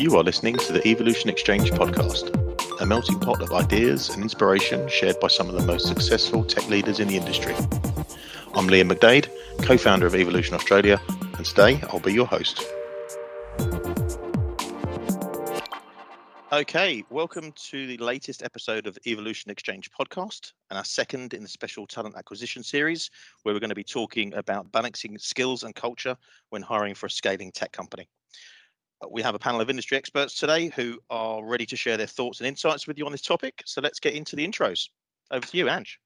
You are listening to the Evolution Exchange podcast, a melting pot of ideas and inspiration shared by some of the most successful tech leaders in the industry. I'm Liam McDade, co founder of Evolution Australia, and today I'll be your host. Okay, welcome to the latest episode of the Evolution Exchange podcast and our second in the special talent acquisition series, where we're going to be talking about balancing skills and culture when hiring for a scaling tech company. We have a panel of industry experts today who are ready to share their thoughts and insights with you on this topic. So let's get into the intros. Over to you, Ange.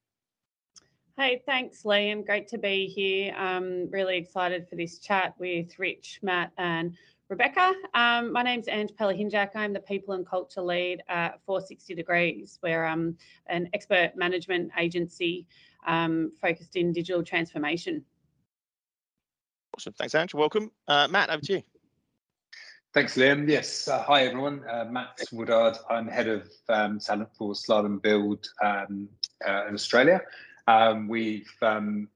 Hey, thanks, Liam. Great to be here. I'm really excited for this chat with Rich, Matt, and Rebecca. Um, my name's Ange Palahinjak. I'm the People and Culture Lead at 460 Degrees. We're um, an expert management agency um, focused in digital transformation. Awesome. Thanks, Ange. Welcome. Uh, Matt, over to you. Thanks, Liam. Yes. Uh, hi, everyone. Uh, Matt Woodard. I'm head of um, talent for Slalom Build um, uh, in Australia. Um, we've um,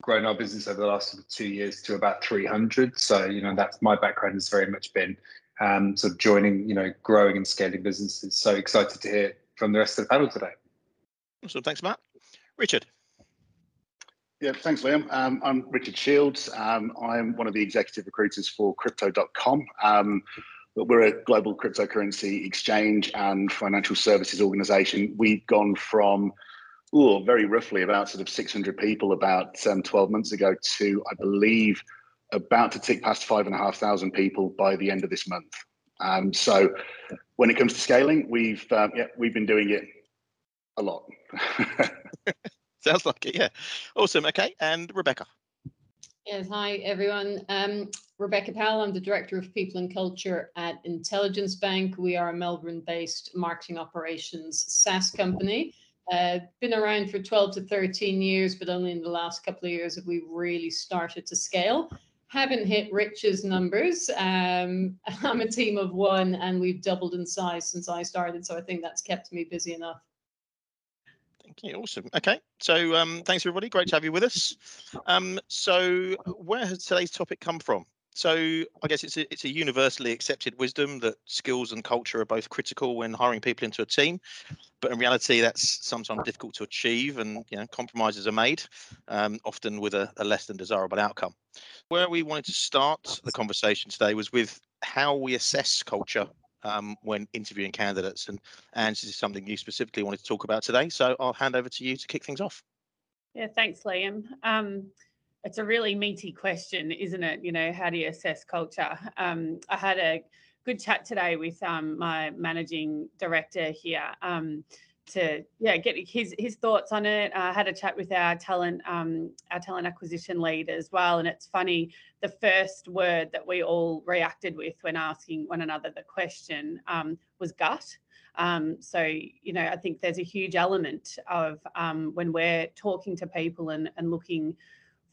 grown our business over the last two years to about 300. So, you know, that's my background has very much been um, sort of joining, you know, growing and scaling businesses. So excited to hear from the rest of the panel today. Awesome. Thanks, Matt. Richard. Yeah, thanks, Liam. Um, I'm Richard Shields. Um, I'm one of the executive recruiters for Crypto.com. Um, but we're a global cryptocurrency exchange and financial services organization. We've gone from, ooh, very roughly about sort of 600 people about um, 12 months ago to, I believe, about to tick past five and a half thousand people by the end of this month. Um, so when it comes to scaling, we've uh, yeah, we've been doing it a lot. Sounds like it, yeah. Awesome. Okay. And Rebecca. Yes, hi everyone. Um, Rebecca Powell, I'm the Director of People and Culture at IntelligenceBank. We are a Melbourne based marketing operations SaaS company. Uh, been around for 12 to 13 years, but only in the last couple of years have we really started to scale. Haven't hit Rich's numbers. Um, I'm a team of one and we've doubled in size since I started. So I think that's kept me busy enough. Okay, awesome. Okay, so um, thanks everybody. Great to have you with us. Um, so where has today's topic come from? So I guess it's a, it's a universally accepted wisdom that skills and culture are both critical when hiring people into a team, but in reality that's sometimes difficult to achieve, and you know compromises are made, um, often with a, a less than desirable outcome. Where we wanted to start the conversation today was with how we assess culture um, when interviewing candidates. And and this is something you specifically wanted to talk about today. So I'll hand over to you to kick things off. Yeah, thanks, Liam. Um, it's a really meaty question, isn't it? You know, how do you assess culture? Um, I had a good chat today with um, my managing director here. Um, to yeah get his his thoughts on it. I had a chat with our talent um, our talent acquisition lead as well, and it's funny the first word that we all reacted with when asking one another the question um, was gut. Um, so you know I think there's a huge element of um, when we're talking to people and and looking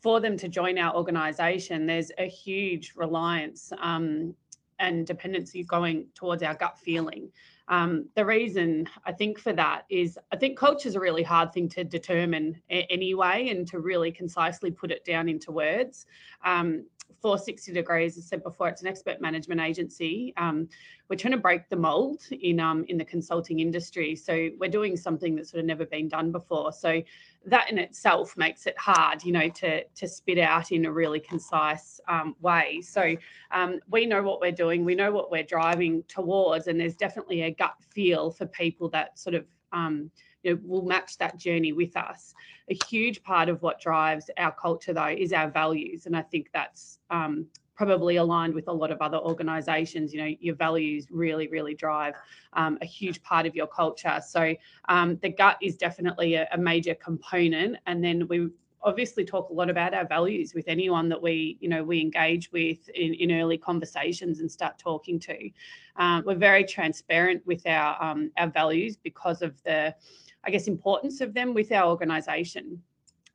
for them to join our organisation. There's a huge reliance um, and dependency going towards our gut feeling. Um, the reason I think for that is I think culture is a really hard thing to determine a- anyway and to really concisely put it down into words. Um, 460 degrees, as I said before, it's an expert management agency. Um, we're trying to break the mold in um, in the consulting industry. So we're doing something that's sort of never been done before. So that in itself makes it hard, you know, to to spit out in a really concise um, way. So um, we know what we're doing, we know what we're driving towards, and there's definitely a gut feel for people that sort of um, you know, will match that journey with us. A huge part of what drives our culture, though, is our values, and I think that's um, probably aligned with a lot of other organizations. You know your values really really drive um, a huge part of your culture. So um, the gut is definitely a, a, major component and then we obviously talk a lot about our values with anyone that we you know we engage with in, in early conversations and start talking to. Um, we're very transparent with our um, our values because of the i guess importance of them with our organization.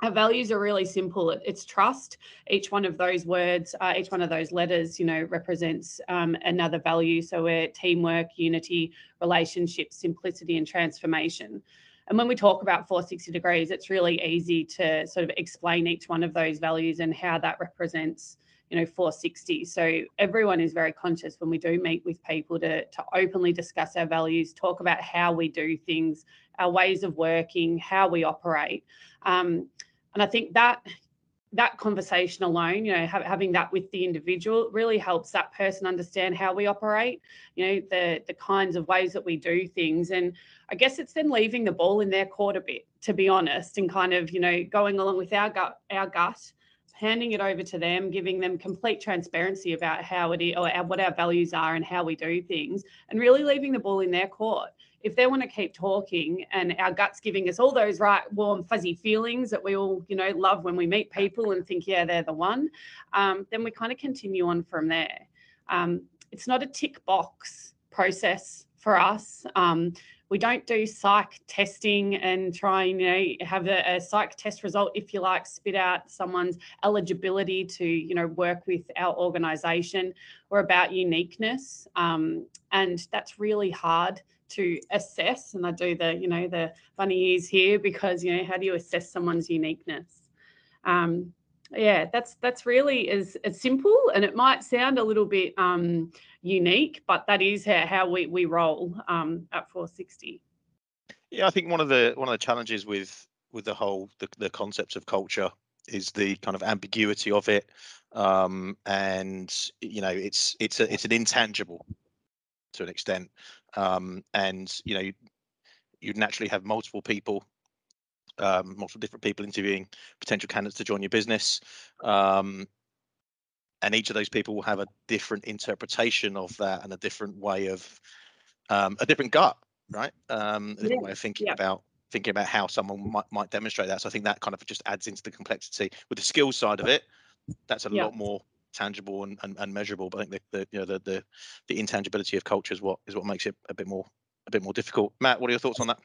Our values are really simple. It's trust. Each one of those words uh, each one of those letters you know represents um, another value. So we're teamwork unity relationship simplicity and transformation. And when we talk about 460 degrees it's really easy to sort of explain each one of those values and how that represents you know 460 so everyone is very conscious when we do meet with people to, to openly discuss our values talk about how we do things our ways of working how we operate um, and i think that that conversation alone, you know, having that with the individual really helps that person understand how we operate, you know, the the kinds of ways that we do things. And I guess it's then leaving the ball in their court a bit, to be honest, and kind of, you know, going along with our gut, our gut, handing it over to them, giving them complete transparency about how it is or what our values are and how we do things, and really leaving the ball in their court. If they want to keep talking and our guts giving us all those right warm fuzzy feelings that we all you know love when we meet people and think yeah they're the one um, then we kind of continue on from there. Um, it's not a tick box process for us um, we don't do psych testing and try and you know have a, a, psych test result if you like spit out someone's eligibility to you know work with our organization we're about uniqueness. Um, and that's really hard to assess and i do the you know the funny ears here because you know how do you assess someone's uniqueness? Um, yeah that's that's really as, as simple and it might sound a little bit um, unique but that is how, how we, we roll um, at 460 yeah i think one of the one of the challenges with with the whole the, the concepts of culture is the kind of ambiguity of it um, and you know it's it's a, it's an intangible to an extent um, and you know you'd naturally have multiple people um, multiple different people interviewing potential candidates to join your business um, and each of those people will have a different interpretation of that and a different way of um, a different gut right um, a different yeah. way of thinking yeah. about thinking about how someone might, might demonstrate that so i think that kind of just adds into the complexity with the skills side of it that's a yeah. lot more tangible and, and, and measurable. But I think the, the you know the, the the intangibility of culture is what is what makes it a bit more a bit more difficult. Matt, what are your thoughts on that?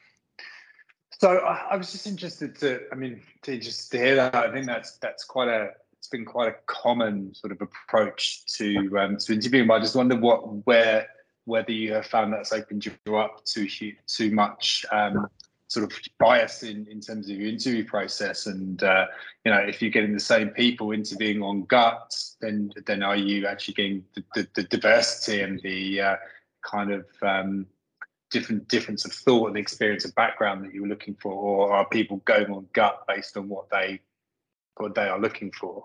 So I was just interested to, I mean, to just to hear that. I think that's that's quite a it's been quite a common sort of approach to um, to interviewing. But I just wonder what where whether you have found that's opened you up to too much um, sort of bias in, in terms of your interview process and uh, you know if you're getting the same people interviewing on guts then then are you actually getting the, the, the diversity and the uh, kind of um, different difference of thought and experience of background that you were looking for or are people going on gut based on what they what they are looking for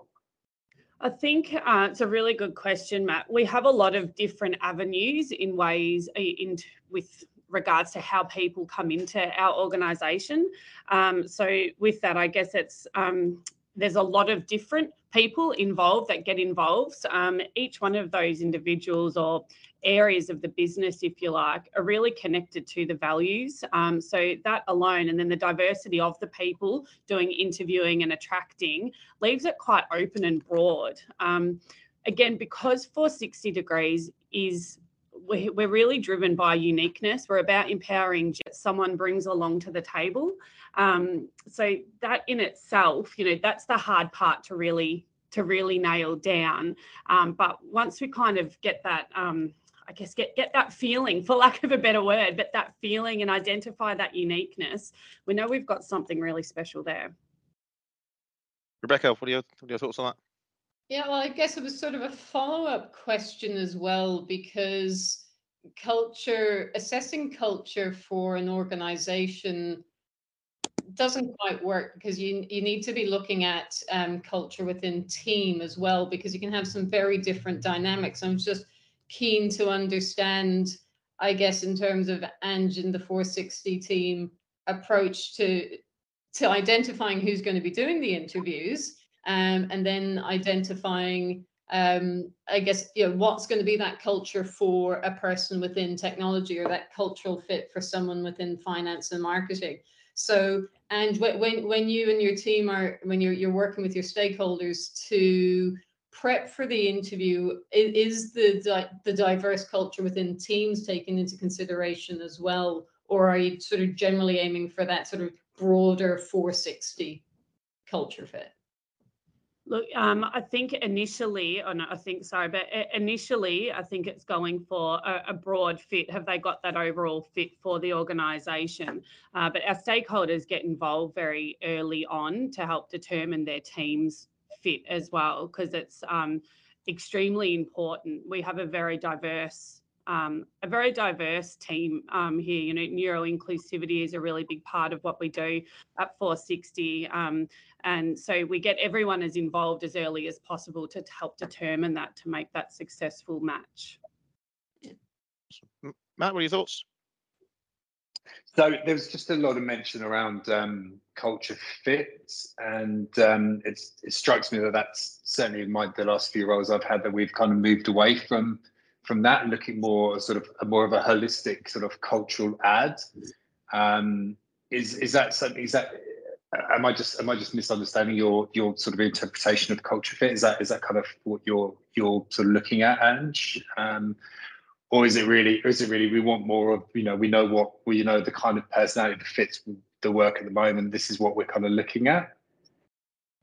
I think uh, it's a really good question, Matt. We have a lot of different avenues in ways uh, in with regards to how people come into our organisation. Um, so with that, I guess it's um, there's a lot of different people involved that get involved. Um, each one of those individuals or areas of the business, if you like, are really connected to the values. Um, so that alone, and then the diversity of the people doing interviewing and attracting leaves it quite open and broad. Um, again, because 460 degrees is we're really driven by uniqueness. We're about empowering someone brings along to the table. Um, so that in itself, you know, that's the hard part to really to really nail down. Um, but once we kind of get that, um, I guess get get that feeling, for lack of a better word, but that feeling and identify that uniqueness, we know we've got something really special there. Rebecca, what are your, what are your thoughts on that? Yeah, well, I guess it was sort of a follow up question as well, because culture, assessing culture for an organization doesn't quite work because you, you need to be looking at um, culture within team as well, because you can have some very different dynamics. I'm just keen to understand, I guess, in terms of Ange and the 460 team approach to to identifying who's going to be doing the interviews um, and then identifying um, I guess you know what's going to be that culture for a person within technology or that cultural fit for someone within finance and marketing. So, and when when you and your team are when you're you're working with your stakeholders to prep for the interview, is the the diverse culture within teams taken into consideration as well, or are you sort of generally aiming for that sort of broader 460 culture fit? Look, um, I think initially, or no, I think sorry, but initially, I think it's going for a, a broad fit. Have they got that overall fit for the organisation? Uh, but our stakeholders get involved very early on to help determine their team's fit as well, because it's um, extremely important. We have a very diverse um, a very diverse team um, here. You know, neuro inclusivity is a really big part of what we do at 460. Um, and so we get everyone as involved as early as possible to help determine that to make that successful match. Matt, what are your thoughts? So there was just a lot of mention around um, culture fit, and um, it strikes me that that's certainly in my the last few roles I've had that we've kind of moved away from from that looking more sort of a, more of a holistic sort of cultural add. Um, is is that something? Is that am I just am I just misunderstanding your your sort of interpretation of culture fit? Is that is that kind of what you're you're sort of looking at, Ange? Um, or is it really is it really we want more of you know we know what we you know the kind of personality that fits the work at the moment. This is what we're kind of looking at.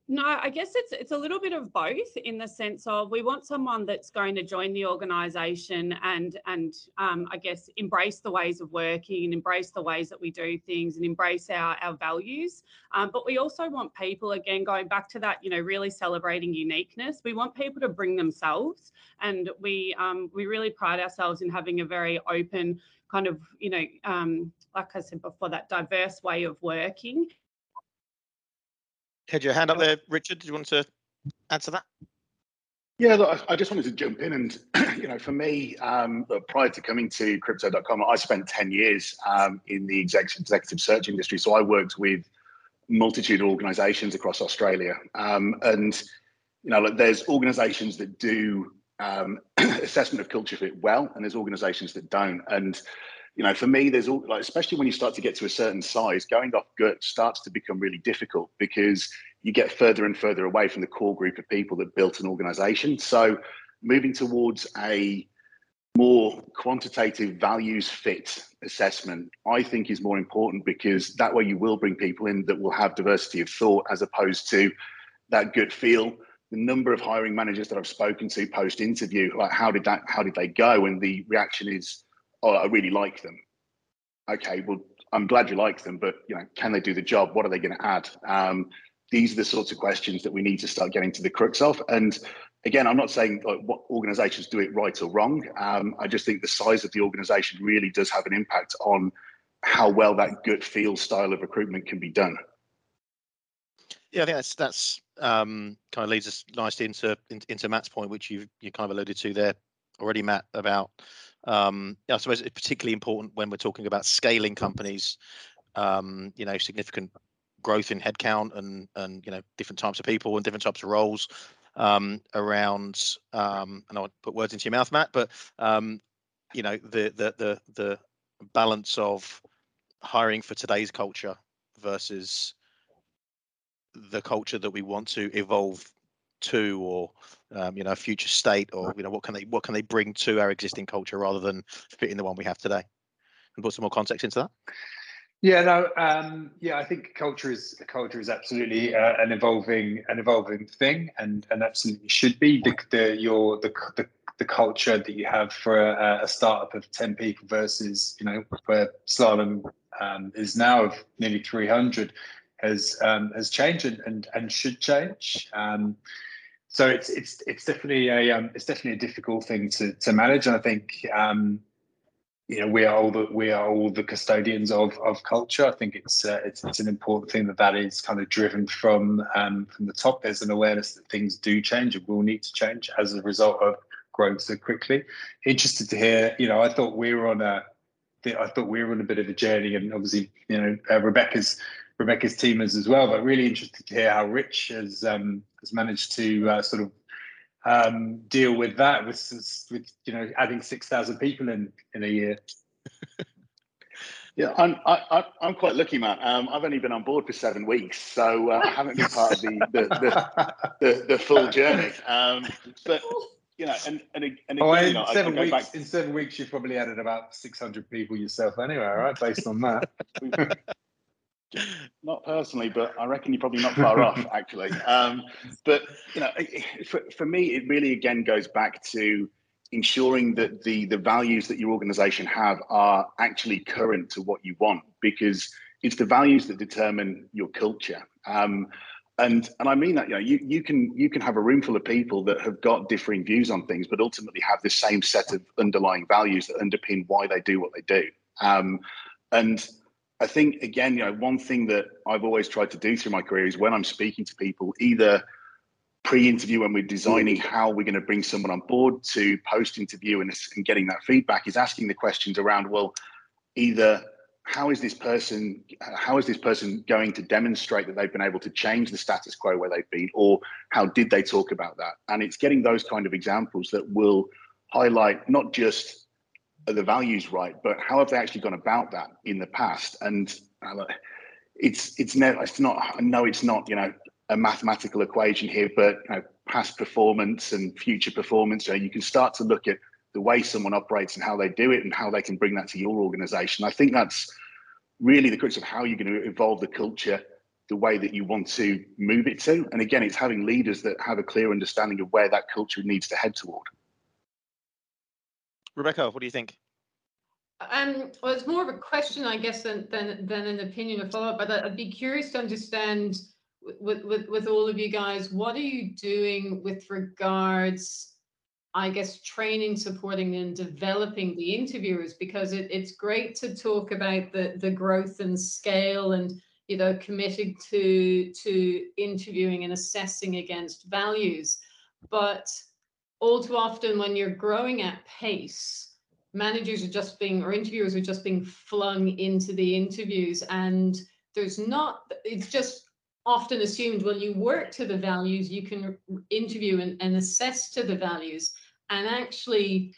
No, I guess it's it's a little bit of both in the sense of we want someone that's going to join the organisation and and um, I guess embrace the ways of working and embrace the ways that we do things and embrace our our values. Um, but we also want people again going back to that you know really celebrating uniqueness. We want people to bring themselves, and we um, we really pride ourselves in having a very open kind of you know um, like I said before that diverse way of working had your hand up there, Richard. Did you want to answer that? Yeah, look, I just wanted to jump in and, you know, for me, um, prior to coming to Crypto.com, I spent 10 years um, in the executive search industry. So I worked with multitude of organizations across Australia. Um, and, you know, look, there's organizations that do um, assessment of culture fit well, and there's organizations that don't. And you know, for me, there's all like, especially when you start to get to a certain size, going off gut starts to become really difficult because you get further and further away from the core group of people that built an organization. So, moving towards a more quantitative values fit assessment, I think is more important because that way you will bring people in that will have diversity of thought as opposed to that good feel. The number of hiring managers that I've spoken to post interview, like how did that, how did they go? And the reaction is, oh, I really like them. Okay, well, I'm glad you like them, but you know, can they do the job? What are they going to add? Um, these are the sorts of questions that we need to start getting to the crux of. And again, I'm not saying like, what organizations do it right or wrong. Um, I just think the size of the organization really does have an impact on how well that gut feel style of recruitment can be done. Yeah, I think that's that's um, kind of leads us nicely into into Matt's point, which you you kind of alluded to there already, Matt, about um, I suppose it's particularly important when we're talking about scaling companies. Um, you know, significant growth in headcount and and you know different types of people and different types of roles um, around. Um, and I won't put words into your mouth, Matt, but um, you know the the the the balance of hiring for today's culture versus the culture that we want to evolve to or um, you know a future state or you know what can they what can they bring to our existing culture rather than fitting the one we have today? And put some more context into that. Yeah no um, yeah i think culture is culture is absolutely uh, an evolving an evolving thing and and absolutely should be. The, the your the, the the culture that you have for a, a startup of 10 people versus you know where Slalom um, is now of nearly 300 has um, has changed and, and, and should change. Um, so it's it's it's definitely a um, it's definitely a difficult thing to to manage, and I think um, you know we are all the we are all the custodians of of culture. I think it's uh, it's it's an important thing that that is kind of driven from um, from the top. There's an awareness that things do change and will need to change as a result of growing so quickly. Interested to hear, you know, I thought we were on a I thought we were on a bit of a journey, and obviously, you know, uh, Rebecca's Rebecca's team as, as well. But really interested to hear how Rich has um, has managed to uh, sort of um, deal with that with, with you know adding six thousand people in in a year. Yeah, I'm I, I'm quite lucky, Matt. Um, I've only been on board for seven weeks, so uh, I haven't been part of the the, the, the, the full journey. Um, but you know, and and, and again, oh, in you know, seven I, I weeks, back... in seven weeks, you've probably added about six hundred people yourself, anyway, right? Based on that. not personally, but I reckon you're probably not far off, actually. Um, but you know, for, for me, it really again goes back to ensuring that the the values that your organization have are actually current to what you want, because it's the values that determine your culture. Um, and and I mean that you know you you can you can have a room full of people that have got differing views on things, but ultimately have the same set of underlying values that underpin why they do what they do. Um, and I think again, you know, one thing that I've always tried to do through my career is when I'm speaking to people, either pre-interview when we're designing how we're going to bring someone on board to post-interview and, and getting that feedback is asking the questions around well either how is this person how is this person going to demonstrate that they've been able to change the status quo where they've been or how did they talk about that? And it's getting those kind of examples that will highlight not just the values right but how have they actually gone about that in the past and uh, it's it's never it's not i know it's not you know a mathematical equation here but you know, past performance and future performance so you can start to look at the way someone operates and how they do it and how they can bring that to your organization. I think that's really the crux of how you're going to evolve the culture the way that you want to move it to. And again, it's having leaders that have a clear understanding of where that culture needs to head toward. Rebecca, what do you think? Um, well, it's more of a question, I guess, than than, than an opinion or follow up. But I'd be curious to understand with, with with all of you guys, what are you doing with regards I guess training, supporting, and developing the interviewers because it, it's great to talk about the the growth and scale and you know committing to to interviewing and assessing against values, but all too often when you're growing at pace, managers are just being or interviewers are just being flung into the interviews and there's not it's just often assumed well you work to the values you can interview and, and assess to the values and actually,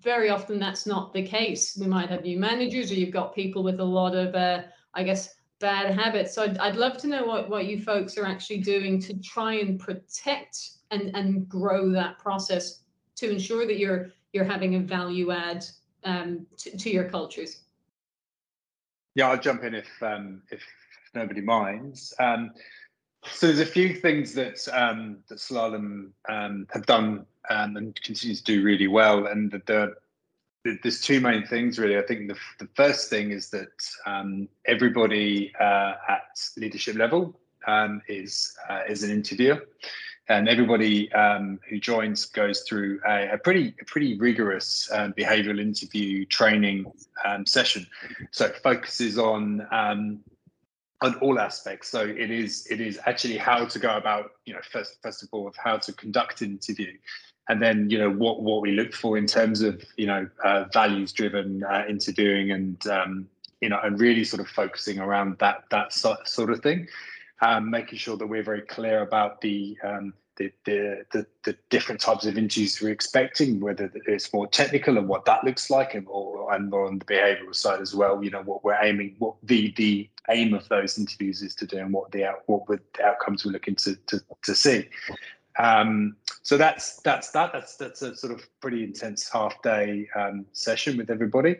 very often that's not the case. We might have new managers, or you've got people with a lot of, uh, I guess, bad habits. So I'd, I'd love to know what, what you folks are actually doing to try and protect and, and grow that process to ensure that you're you're having a value add um, to, to your cultures. Yeah, I'll jump in if um, if nobody minds. Um, so there's a few things that um, that Slalom um, have done um, and continue to do really well, and the, the, there's two main things really. I think the, the first thing is that um, everybody uh, at leadership level um, is uh, is an interviewer, and everybody um, who joins goes through a, a pretty a pretty rigorous behavioural interview training session. So it focuses on on all aspects. So it is it is actually how to go about, you know, first first of all, of how to conduct an interview, and then you know what what we look for in terms of you know uh, values driven uh, interviewing and um, you know and really sort of focusing around that that sort of thing, um, making sure that we're very clear about the um, the, the, the, the, different types of interviews we're expecting, whether it's more technical and what that looks like, and more and more on the behavioural side as well. You know what we're aiming, what the the aim of those interviews is to do, and what the out, what the outcomes we're looking to to, to see. Um, so that's that's that. That's that's a sort of pretty intense half day um, session with everybody.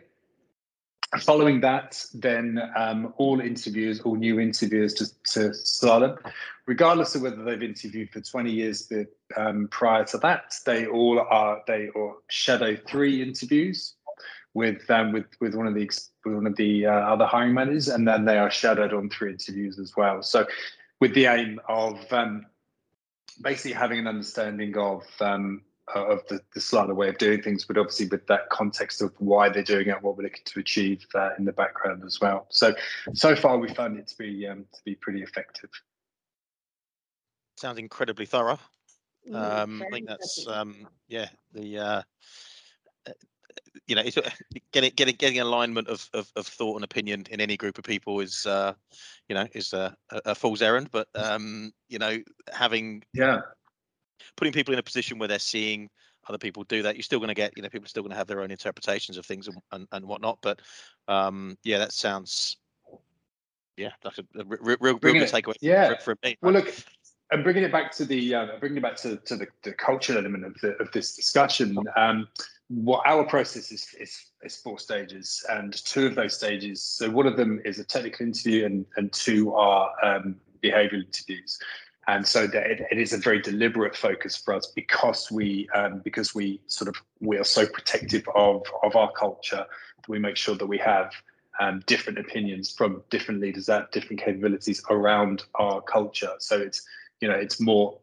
Following that, then um, all interviewers, all new interviewers to, to Slalom, regardless of whether they've interviewed for 20 years um, prior to that, they all are they all shadow three interviews with um, with with one of the with one of the uh, other hiring managers, and then they are shadowed on three interviews as well. So, with the aim of um, basically having an understanding of um, of the, the Slalom way of doing things, but obviously with that context of why they're doing it, what we're looking to achieve uh, in the background as well. So, so far we found it to be um, to be pretty effective. Sounds incredibly thorough. Mm, um, I think that's um, yeah the uh, uh you know it's, getting getting getting alignment of, of, of thought and opinion in any group of people is uh, you know is a, a fool's errand, but um, you know having yeah putting people in a position where they're seeing other people do that, you're still going to get, you know, people are still going to have their own interpretations of things and, and, and whatnot. But um, yeah, that sounds, yeah, that's a, a real, real, good takeaway. Yeah. For, for me. Well, look, and bringing it back to the uh, bringing it back to, to the, the cultural element of the, of this discussion. Um, what our process is, is is four stages, and two of those stages. So one of them is a technical interview, and and two are um, behavioural interviews and so that it, it is a very deliberate focus for us because we um, because we sort of we are so protective of of our culture that we make sure that we have um, different opinions from different leaders that different capabilities around our culture. So it's you know it's more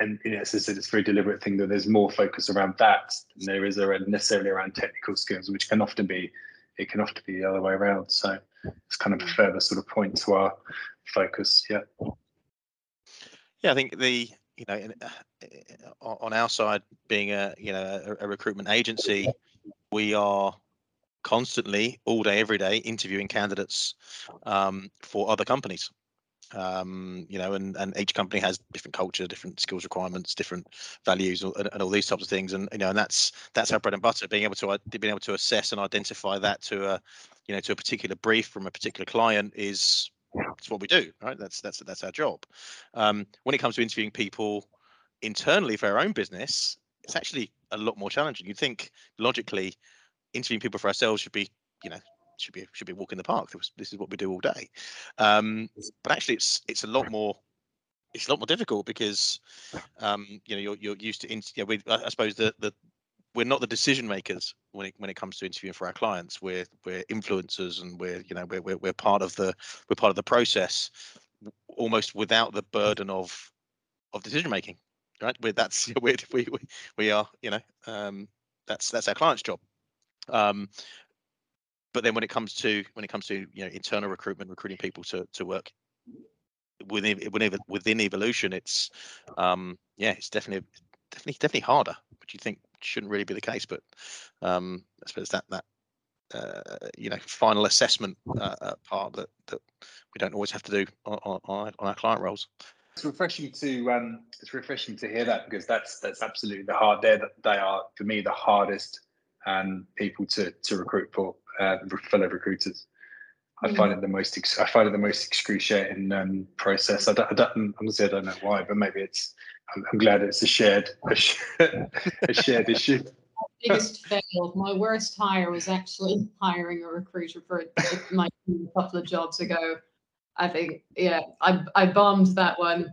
and you know, as I said, it's a very deliberate thing that there's more focus around that than there is around necessarily around technical skills, which can often be it can often be the other way around. So it's kind of a further sort of point to our focus. Yeah. Yeah, I think the you know on our side, being a you know a, a recruitment agency, we are constantly all day every day interviewing candidates um, for other companies um, you know, and, and each company has different culture, different skills requirements, different values, and, and, all these types of things. And you know, and that's that's our bread and butter. Being able to being able to assess and identify that to a, you know, to a particular brief from a particular client is it's what we do, right? That's that's that's our job. Um, when it comes to interviewing people internally for our own business, it's actually a lot more challenging. You'd think logically, interviewing people for ourselves should be, you know, should be should be walking the park. This is what we do all day. Um, but actually, it's it's a lot more it's a lot more difficult because um, you know you're you're used to. In, you know, we, I suppose that the we're not the decision makers when it when it comes to interviewing for our clients. We're we're influencers and we're you know we're we're, we're part of the we're part of the process, almost without the burden of of decision making. Right, we're, that's we we we are you know um, that's that's our client's job. Um, but then when it comes to when it comes to you know internal recruitment, recruiting people to to work within within within evolution, it's um yeah, it's definitely definitely definitely harder, which you think shouldn't really be the case, but um I suppose that that uh, you know final assessment uh, uh, part that that we don't always have to do on, on, on our client roles. It's refreshing to um, it's refreshing to hear that because that's that's absolutely the hard. They they are for me the hardest um, people to to recruit for uh, fellow recruiters. I find it the most I find it the most excruciating um, process. I don't, I don't honestly I don't know why, but maybe it's I'm, I'm glad it's a shared a, shared, a shared issue. biggest fail. My worst hire was actually hiring a recruiter for my a couple of jobs ago. I think, yeah, I I bombed that one.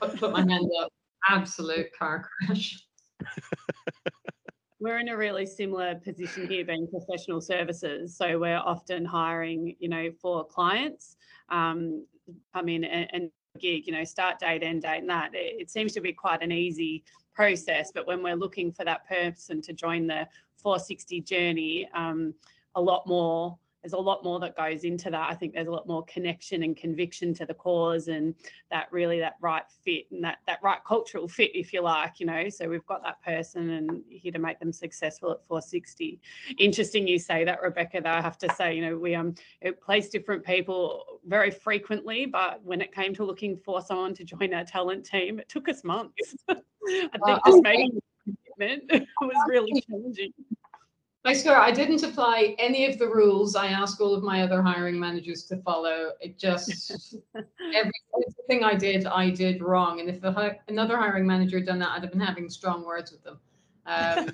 Put, put my hand up. Absolute car crash. we're in a really similar position here being professional services so we're often hiring you know for clients um, come in and, and gig you know start date end date and that it, it, seems to be quite an easy process but when we're looking for that person to join the 460 journey um, a lot more there's a lot more that goes into that. I think there's a lot more connection and conviction to the cause and that really that right fit and that that right cultural fit, if you like, you know. So we've got that person and here to make them successful at 460. Interesting you say that, Rebecca, though I have to say, you know, we um place different people very frequently, but when it came to looking for someone to join our talent team, it took us months. I think just making commitment was really challenging. I swear I didn't apply any of the rules I asked all of my other hiring managers to follow. It just everything I did, I did wrong. And if another hiring manager had done that, I'd have been having strong words with them. Um,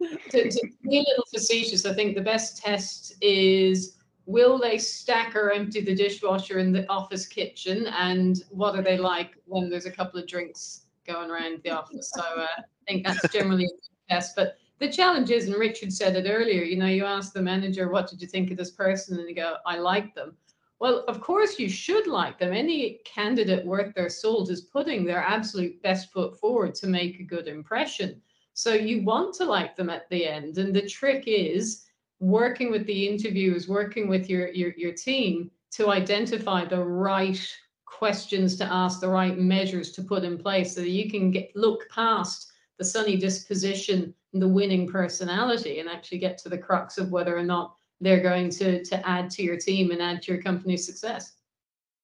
to, to be a little facetious, I think the best test is will they stack or empty the dishwasher in the office kitchen, and what are they like when there's a couple of drinks going around the office? So uh, I think that's generally a test. But the challenge is, and Richard said it earlier, you know, you ask the manager, what did you think of this person? And they go, I like them. Well, of course, you should like them. Any candidate worth their salt is putting their absolute best foot forward to make a good impression. So you want to like them at the end. And the trick is working with the interviewers, working with your, your, your team to identify the right questions to ask, the right measures to put in place so that you can get look past the sunny disposition the winning personality and actually get to the crux of whether or not they're going to to add to your team and add to your company's success.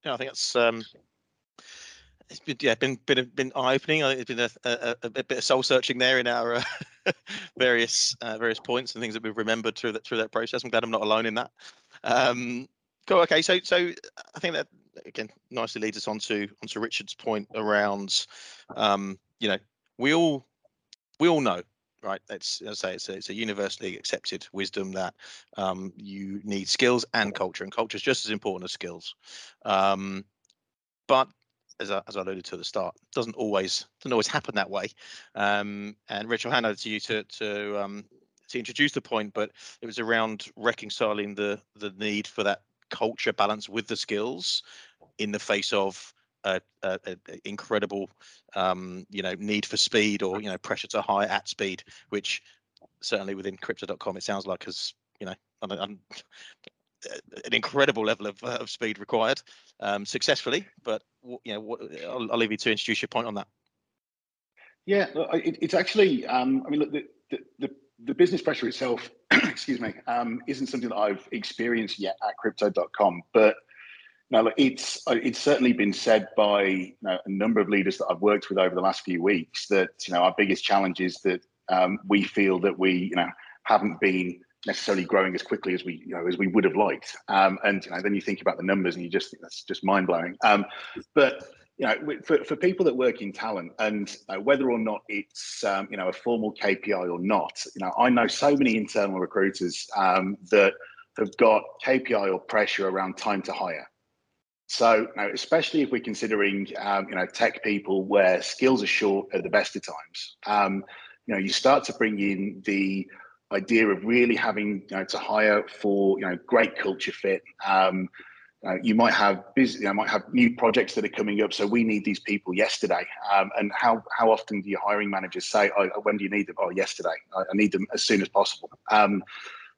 Yeah, I think that's um, it's been yeah been been been eye opening. I think It's been a, a, a, bit of soul searching there in our uh, various uh, various points and things that we've remembered through that through that process. I'm glad I'm not alone in that. Um, cool. Okay, so so I think that again nicely leads us on to onto Richard's point around um, you know we all we all know right? I say, it's a, it's a universally accepted wisdom that um, you need skills and culture, and culture is just as important as skills. Um, but as I, as I alluded to at the start, doesn't always doesn't always happen that way. Um, and Rich, I'll hand over to you to to um, to introduce the point, but it was around reconciling the the need for that culture balance with the skills in the face of a, a, a incredible um, you know need for speed or you know pressure to high at speed, which certainly within Crypto.com it sounds like has you know an, an incredible level of, uh, of speed required um, successfully. But you know, what, I'll, I'll, leave you to introduce your point on that. Yeah, it, it's actually. Um, I mean, look, the, the, the business pressure itself, excuse me, um, isn't something that I've experienced yet at Crypto.com, but now, it's it's certainly been said by you know, a number of leaders that I've worked with over the last few weeks that you know our biggest challenge is that um, we feel that we you know haven't been necessarily growing as quickly as we you know as we would have liked. Um, and you know, then you think about the numbers and you just think that's just mind blowing. Um, but you know, for, for people that work in talent and uh, whether or not it's um, you know a formal KPI or not, you know, I know so many internal recruiters um, that have got KPI or pressure around time to hire. So, you know, especially if we're considering, um, you know, tech people where skills are short at the best of times, um, you know, you start to bring in the idea of really having you know, to hire for you know great culture fit. Um, uh, you might have busy, you know, might have new projects that are coming up. So we need these people yesterday. Um, and how how often do your hiring managers say, oh, when do you need them? Oh, yesterday. I, I need them as soon as possible. Um,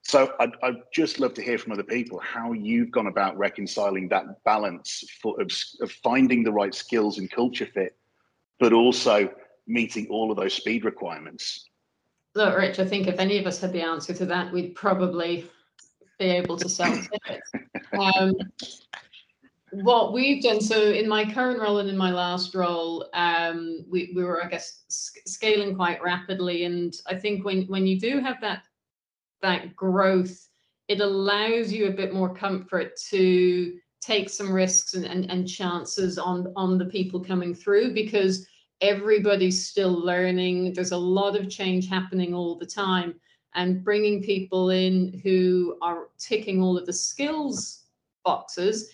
so I'd, I'd, just love to hear from other people how you've gone about reconciling that balance for, of, of finding the right skills and culture fit, but also meeting all of those speed requirements. Look, Rich, I think if any of us had the answer to that, we'd probably be able to sell tickets. Um, what we've done, so in my current role and in my last role, um, we, we were, I guess, scaling quite rapidly. And I think when, when you do have that, that growth, it allows you a bit more comfort to take some risks and, and, and chances on, on the people coming through because everybody's still learning. There's a lot of change happening all the time. And bringing people in who are ticking all of the skills boxes,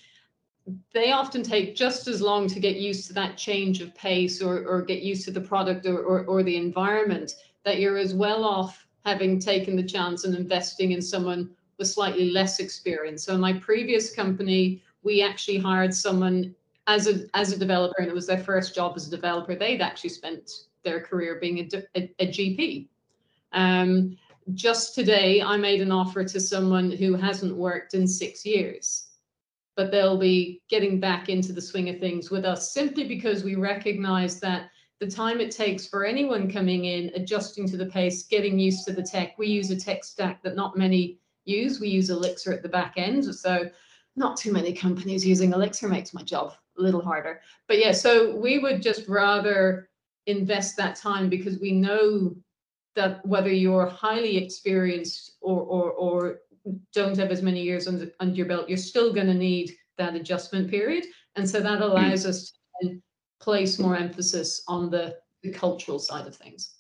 they often take just as long to get used to that change of pace or, or get used to the product or, or, or the environment that you're as well off having taken the chance and investing in someone with slightly less experience. So in my previous company, we actually hired someone as a as a developer, and it was their first job as a developer, they'd actually spent their career being a, a, a GP. Um, just today, I made an offer to someone who hasn't worked in six years, but they'll be getting back into the swing of things with us simply because we recognize that the time it takes for anyone coming in, adjusting to the pace, getting used to the tech. We use a tech stack that not many use. We use Elixir at the back end. So not too many companies using Elixir makes my job a little harder. But yeah, so we would just rather invest that time because we know that whether you're highly experienced or or, or don't have as many years under, under your belt, you're still going to need that adjustment period. And so that allows mm. us to place more emphasis on the, the cultural side of things.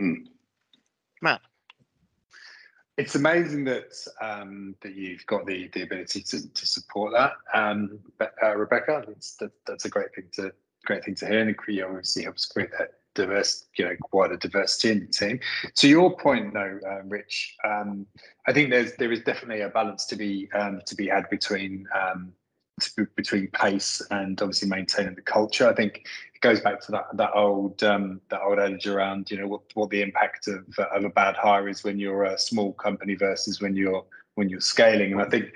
Mm. Matt it's amazing that um, that you've got the the ability to, to support that, um, uh, Rebecca. That's that, that's a great thing to great thing to hear, and it obviously helps create that diverse, you know, wider diversity in the team. To your point, though, uh, Rich, um, I think there's there is definitely a balance to be um, to be had between um, between pace and obviously maintaining the culture. I think it goes back to that that old um, that old adage around you know what what the impact of of a bad hire is when you're a small company versus when you're when you're scaling. And I think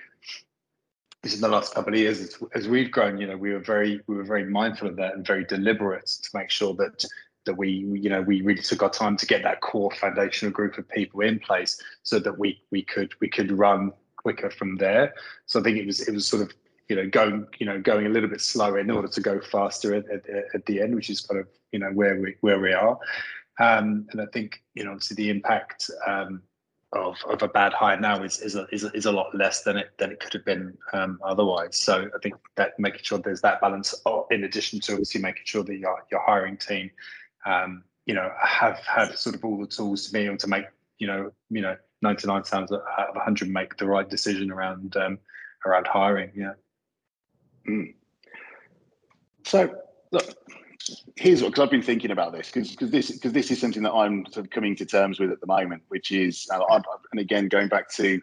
this in the last couple of years as, as we've grown, you know, we were very we were very mindful of that and very deliberate to make sure that that we you know we really took our time to get that core foundational group of people in place so that we we could we could run quicker from there. So I think it was it was sort of you know going you know going a little bit slower in order to go faster at, at, at the end, which is kind of you know where we where we are. Um, and I think you know obviously the impact um, of, of a bad hire now is is a, is a, is a lot less than it than it could have been um, otherwise. So I think that making sure there's that balance, in addition to obviously making sure that your your hiring team, um, you know, have have sort of all the tools to be able to make you know you know 99 times out of 100 make the right decision around um, around hiring. Yeah. Mm. So, look, here's what because I've been thinking about this because this because this is something that I'm sort of coming to terms with at the moment, which is uh, and again going back to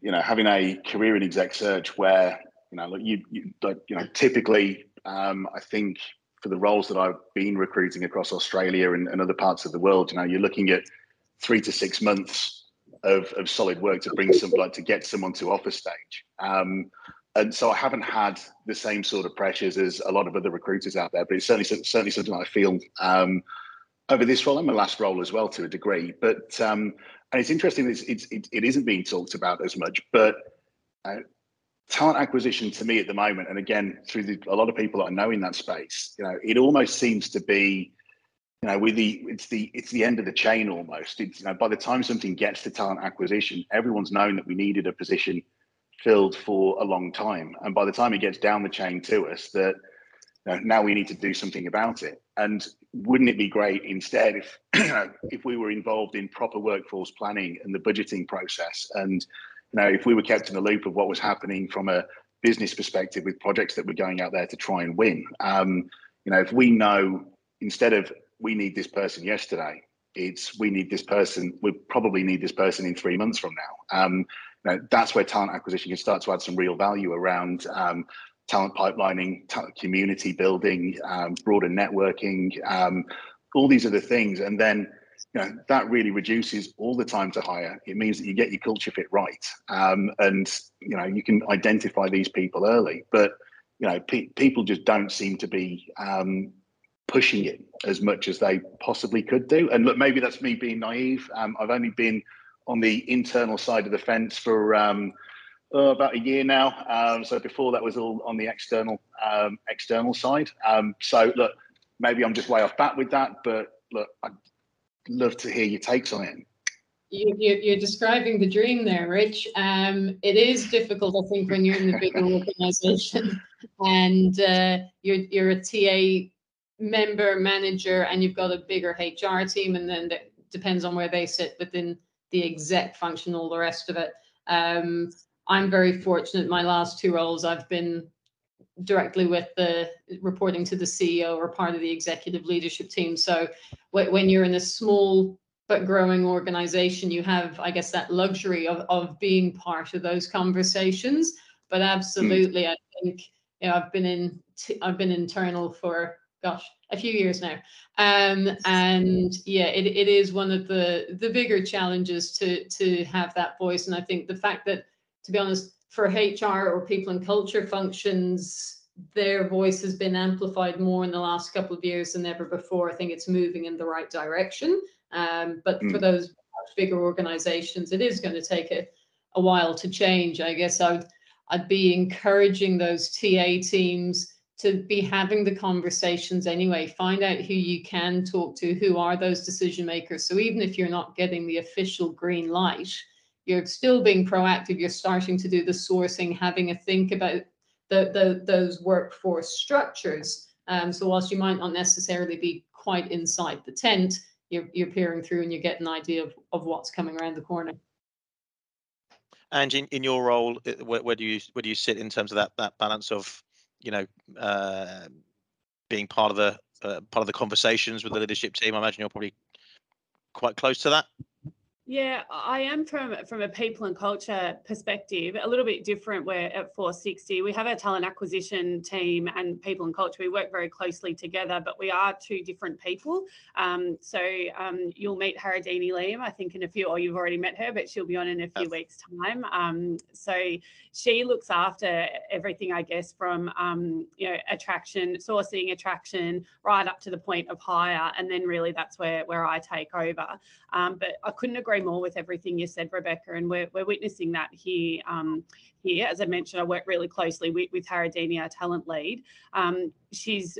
you know having a career in exec search where you know you you, you know typically um, I think for the roles that I've been recruiting across Australia and, and other parts of the world, you know you're looking at three to six months of, of solid work to bring some like to get someone to offer stage. Um, and so I haven't had the same sort of pressures as a lot of other recruiters out there, but it's certainly certainly something I feel um, over this role and my last role as well to a degree. But um, and it's interesting, it's, it's it, it isn't being talked about as much, but uh, talent acquisition to me at the moment, and again through the, a lot of people that I know in that space, you know, it almost seems to be. You know, with the it's the it's the end of the chain almost. It's you know, by the time something gets to talent acquisition, everyone's known that we needed a position filled for a long time. And by the time it gets down the chain to us, that you know, now we need to do something about it. And wouldn't it be great instead if if we were involved in proper workforce planning and the budgeting process, and you know if we were kept in the loop of what was happening from a business perspective with projects that we're going out there to try and win. Um, you know, if we know instead of we need this person yesterday, it's we need this person. We probably need this person in three months from now. Um, know, that's where talent acquisition can start to add some real value around um, talent pipelining, community building, um, broader networking, um, all these other things. And then you know, that really reduces all the time to hire. It means that you get your culture fit right. Um, and, you know, you can identify these people early. But, you know, pe- people just don't seem to be um, pushing it as much as they possibly could do. And look, maybe that's me being naive. Um, I've only been on the internal side of the fence for um, oh, about a year now. Um, so before that was all on the external um, external side. Um, so look, maybe I'm just way off bat with that, but look, I'd love to hear your takes on it. You, are describing the dream there, Rich. Um, it is difficult, I think, when you're in the bigger organization and uh, you're, you're a TA member, manager, and you've got a bigger HR team, and then that depends on where they sit within the exec function, all the rest of it. Um, I'm very fortunate. My last two roles, I've been directly with the reporting to the CEO or part of the executive leadership team. So when you're in a small but growing organization, you have, I guess, that luxury of, of being part of those conversations. But absolutely, mm. I think you know, I've been in t- I've been internal for gosh, a few years now. Um, and yeah, it, it is one of the the bigger challenges to to have that voice. And I think the fact that, to be honest, for HR or people and culture functions, their voice has been amplified more in the last couple of years than ever before. I think it's moving in the right direction. Um, but mm. for those bigger organizations, it is going to take a, a while to change. I guess I'd I'd be encouraging those TA teams to be having the conversations anyway. Find out who you can talk to who are those decision makers. So even if you're not getting the official green light you're still being proactive. You're starting to do the sourcing having a think about the, the those workforce structures. Um, so whilst you might not necessarily be quite inside the tent you're, you're peering through and you get an idea of, of what's coming around the corner. And in, in your role where, where do you where do you sit in terms of that that balance of you know, uh, being part of the uh, part of the conversations with the leadership team. I imagine you're probably quite close to that. Yeah, I am from from a people and culture perspective, a little bit different. We're at 460. We have a talent acquisition team and people and culture. We work very closely together, but we are two different people. Um, so um, you'll meet Haradini Liam, I think, in a few, or you've already met her, but she'll be on in a few weeks' time. Um, so she looks after everything, I guess, from um, you know attraction, sourcing, attraction, right up to the point of hire, and then really that's where where I take over. Um, but I couldn't agree more with everything you said, Rebecca, and we're, we're witnessing that here. Um, here, as I mentioned, I work really closely with, with Haradini, our talent lead. Um, she's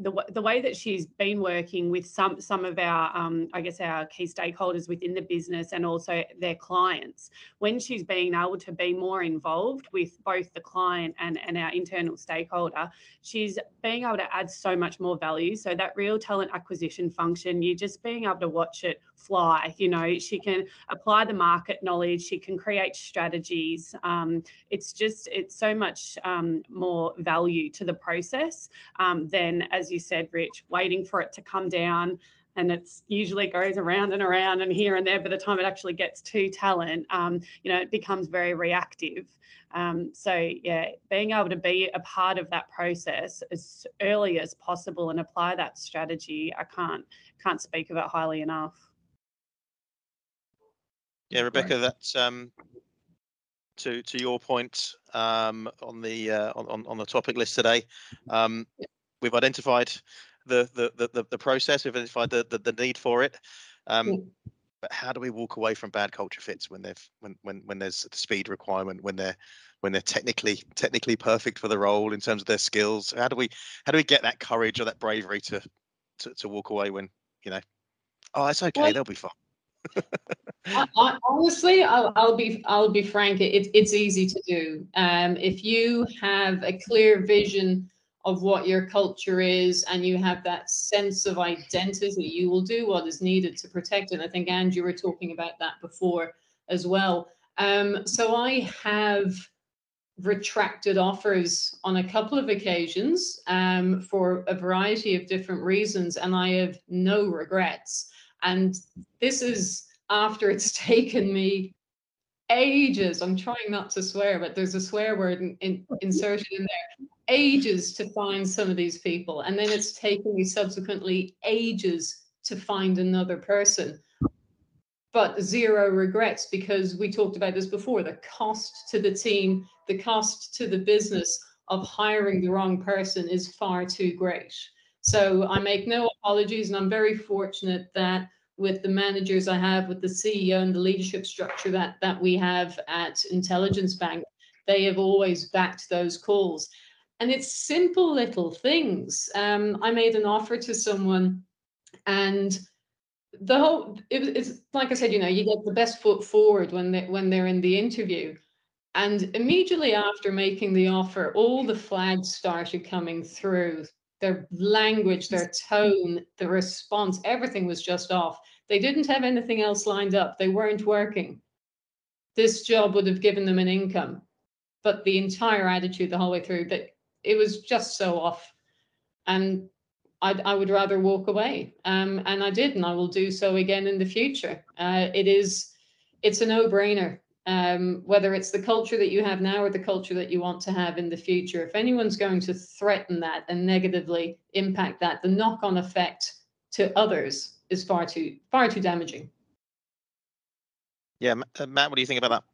the, the way that she's been working with some some of our um, I guess our key stakeholders within the business and also their clients when she's being able to be more involved with both the client and, and our internal stakeholder she's being able to add so much more value so that real talent acquisition function you're just being able to watch it fly. You know, she can apply the market knowledge, she can create strategies. Um, it's just, it's so much um, more value to the process um, than, as you said, Rich, waiting for it to come down. And it's usually goes around and around and here and there. By the time it actually gets to talent, um, you know, it becomes very reactive. Um, so yeah, being able to be a part of that process as early as possible and apply that strategy, I can't can't speak of it highly enough. Yeah, Rebecca, right. that's um, to to your point um, on the uh, on on the topic list today. Um, we've identified the the the, the process. We've identified the, the, the need for it. Um, but how do we walk away from bad culture fits when they've when when when there's a speed requirement when they're when they're technically technically perfect for the role in terms of their skills how do we how do we get that courage or that bravery to to, to walk away when you know oh it's okay well, they'll be fine honestly, I'll, I'll, be I'll be frank. It, it's easy to do. Um, if you have a clear vision of what your culture is and you have that sense of identity, you will do what is needed to protect it. I think Angie were talking about that before as well. Um, so I have retracted offers on a couple of occasions um, for a variety of different reasons, and I have no regrets. And this is after it's taken me ages. I'm trying not to swear, but there's a swear word in, in, oh, inserted in there. Ages to find some of these people. And then it's taken me subsequently ages to find another person. But zero regrets because we talked about this before the cost to the team, the cost to the business of hiring the wrong person is far too great. So I make no apologies, and I'm very fortunate that with the managers I have, with the CEO and the leadership structure that that we have at IntelligenceBank, they have always backed those calls. And it's simple little things. Um, I made an offer to someone, and the whole it, it's like I said, you know, you get the best foot forward when they when they're in the interview. And immediately after making the offer, all the flags started coming through their language, their tone, the response, everything was just off. They didn't have anything else lined up. They weren't working. This job would have given them an income, but the entire attitude the whole way through that it was just so off. And I'd, I would rather walk away. Um, and I did, and I will do so again in the future. Uh, it is, it's a no-brainer um, whether it's the culture that you have now or the culture that you want to have in the future. If anyone's going to threaten that and negatively impact that, the knock-on effect to others is far too far too damaging. Yeah, uh, Matt, what do you think about that?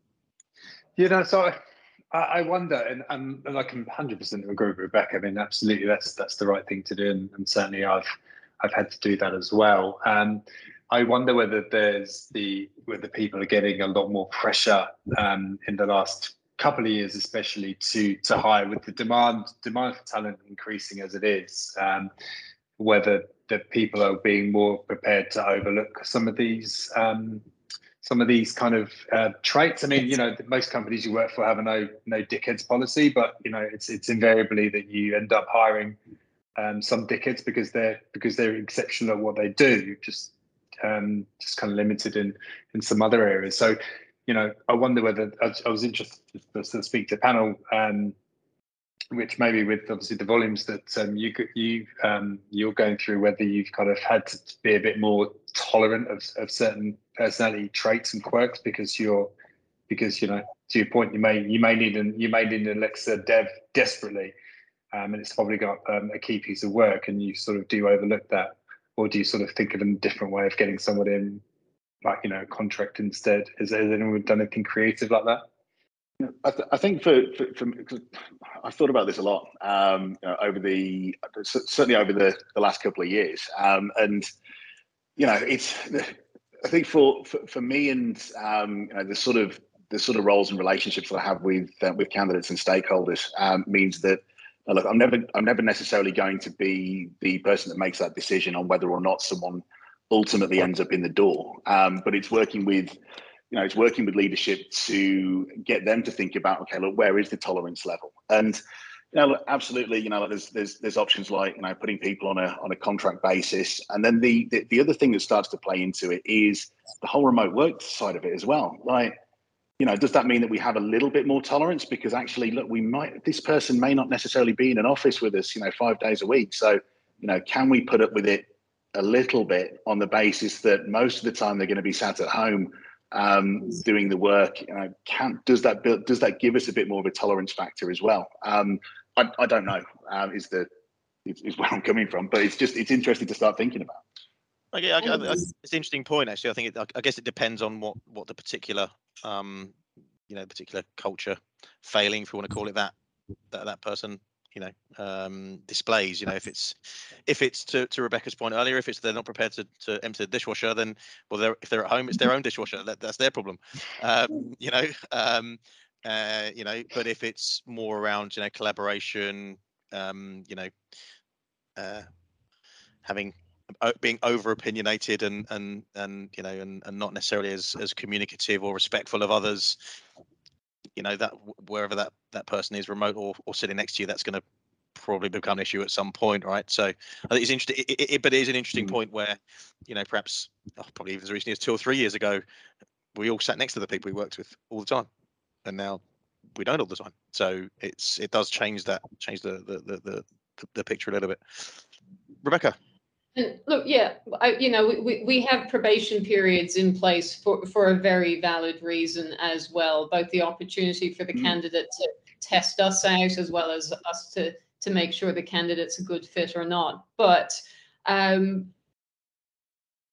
You know, so I, I wonder, and, and, and I can 100% agree with Rebecca. I mean, absolutely, that's that's the right thing to do, and, and certainly I've I've had to do that as well. Um, I wonder whether there's the whether people are getting a lot more pressure um, in the last couple of years, especially to to hire with the demand demand for talent increasing as it is. Um, whether the people are being more prepared to overlook some of these um, some of these kind of uh, traits. I mean, you know, most companies you work for have a no no dickheads policy, but you know, it's it's invariably that you end up hiring um, some dickheads because they're because they're exceptional at what they do. Just um, just kind of limited in in some other areas. So, you know, I wonder whether I, I was interested to speak to the panel, um, which maybe with obviously the volumes that um, you you um, you're going through, whether you've kind of had to be a bit more tolerant of, of certain personality traits and quirks because you're because you know to your point you may you may need an you may need an Alexa dev desperately. Um, and it's probably got um, a key piece of work, and you sort of do overlook that or do you sort of think of a different way of getting someone in, like you know, contract instead? Has, has anyone done anything creative like that? I, th- I, think for, for, for I've thought about this a lot um, you know, over the certainly over the, the last couple of years, um, and you know it's I think for for, for me and um, you know, the sort of the sort of roles and relationships that I have with uh, with candidates and stakeholders um, means that look, I'm never I'm never necessarily going to be the person that makes that decision on whether or not someone ultimately ends up in the door. Um, but it's working with you know it's working with leadership to get them to think about okay look where is the tolerance level and Yeah, look, absolutely. You know, like there's there's there's options like you know putting people on a on a contract basis, and then the, the the other thing that starts to play into it is the whole remote work side of it as well. Like, you know, does that mean that we have a little bit more tolerance because actually, look, we might this person may not necessarily be in an office with us, you know, five days a week. So, you know, can we put up with it a little bit on the basis that most of the time they're going to be sat at home um, doing the work. You know, can does that build, does that give us a bit more of a tolerance factor as well? Um, I, I don't know. Um, is the is, is where I'm coming from, but it's just it's interesting to start thinking about. Okay, I, I, I, it's an interesting point actually. I think it, I guess it depends on what what the particular um, you know particular culture failing, if you want to call it that, that that person you know um, displays. You know, if it's if it's to, to Rebecca's point earlier, if it's they're not prepared to, to empty the dishwasher, then well, they're, if they're at home, it's their own dishwasher. That, that's their problem. Um, you know, um, uh, you know. But if it's more around you know collaboration, um, you know, uh, having being over opinionated and and and you know and, and not necessarily as as communicative or respectful of others you know that wherever that that person is remote or, or sitting next to you that's going to probably become an issue at some point right? So i think it's interesting it, it, it, but it is an interesting mm-hmm. point where you know perhaps oh, probably even as recently as two or three years ago we all sat next to the people we worked with all the time and now we don't all the time. So it's it does change that change the the the, the, the picture a little bit. Rebecca and look, yeah, I, you know, we, we have probation periods in place for, for a very valid reason as well, both the opportunity for the mm. candidate to test us out as well as us to, to make sure the candidate's a good fit or not. But um,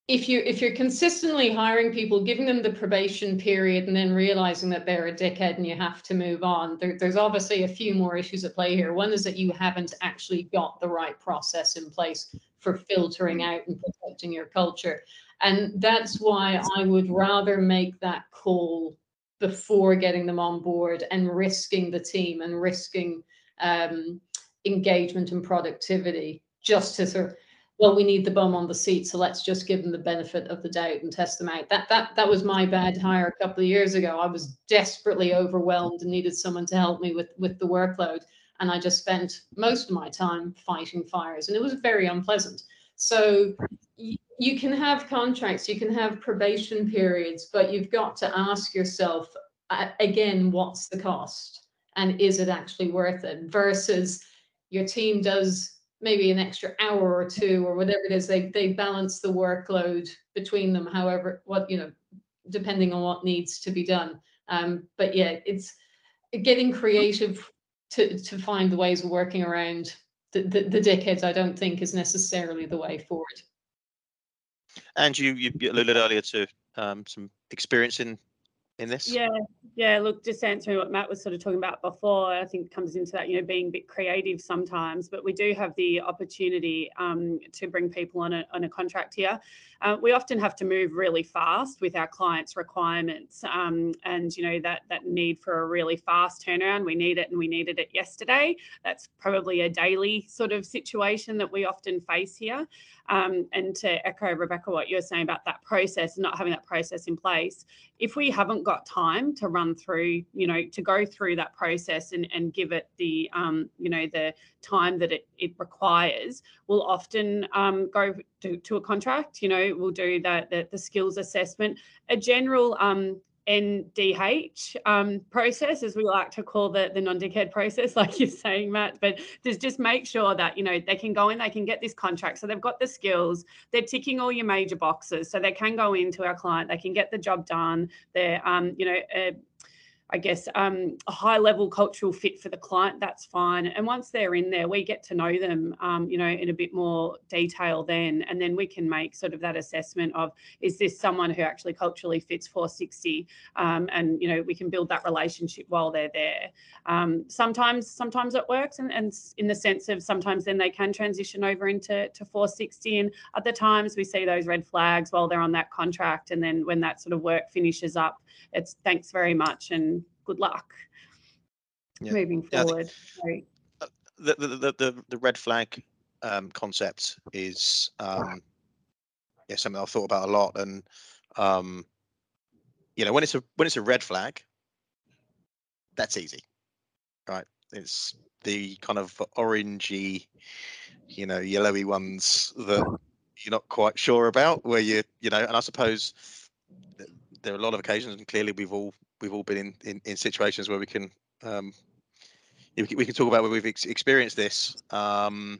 if you if you're consistently hiring people, giving them the probation period, and then realizing that they're a dickhead and you have to move on, there, there's obviously a few more issues at play here. One is that you haven't actually got the right process in place for filtering out and protecting your culture, and that's why I would rather make that call before getting them on board and risking the team and risking um, engagement and productivity just to sort of well, we need the bum on the seat, so let's just give them the benefit of the doubt and test them out. That that that was my bad hire a couple of years ago. I was desperately overwhelmed and needed someone to help me with with the workload, and I just spent most of my time fighting fires, and it was very unpleasant. So y- you can have contracts, you can have probation periods, but you've got to ask yourself uh, again, what's the cost, and is it actually worth it? Versus your team does maybe an extra hour or two or whatever it is they they balance the workload between them however what you know depending on what needs to be done um, but yeah it's getting creative to to find the ways of working around the, the, the dickheads i don't think is necessarily the way forward and you you alluded earlier to um, some experience in in this yeah yeah, look, just answering what Matt was sort of talking about before, I think comes into that, you know, being a bit creative sometimes, but we do have the opportunity um, to bring people on a, on a contract here. Uh, we often have to move really fast with our clients' requirements um, and, you know, that, that need for a really fast turnaround. We need it and we needed it yesterday. That's probably a daily sort of situation that we often face here. Um, and to echo Rebecca, what you're saying about that process and not having that process in place, if we haven't got time to run through, you know, to go through that process and, and give it the, um, you know, the time that it, it requires, we'll often um, go to, to, a contract, you know, we'll do that, the, the skills assessment, a general um, NDH um, process, as we like to call the, the non-dickhead process, like you're saying, Matt. But just just make sure that you know they can go in, they can get this contract, so they've got the skills, they're ticking all your major boxes, so they can go into our client, they can get the job done. They're um, you know. Uh, I guess, um, a high level cultural fit for the client, that's fine. And once they're in there, we get to know them, um, you know, in a bit more detail then. And then we can make sort of that assessment of is this someone who actually culturally fits 460? Um, and, you know, we can build that relationship while they're there. Um, sometimes, sometimes it works. And, and in the sense of sometimes then they can transition over into to 460. And other times we see those red flags while they're on that contract. And then when that sort of work finishes up, it's thanks very much and good luck yeah. moving forward. Yeah, uh, the, the, the, the, the red flag um, concept is um, yeah something I've thought about a lot, and um, you know when it's a when it's a red flag, that's easy, right? It's the kind of orangey, you know, yellowy ones that you're not quite sure about, where you, you know, and I suppose there are a lot of occasions, and clearly we've all we've all been in in, in situations where we can um, we can, talk about where we've ex- experienced this, um,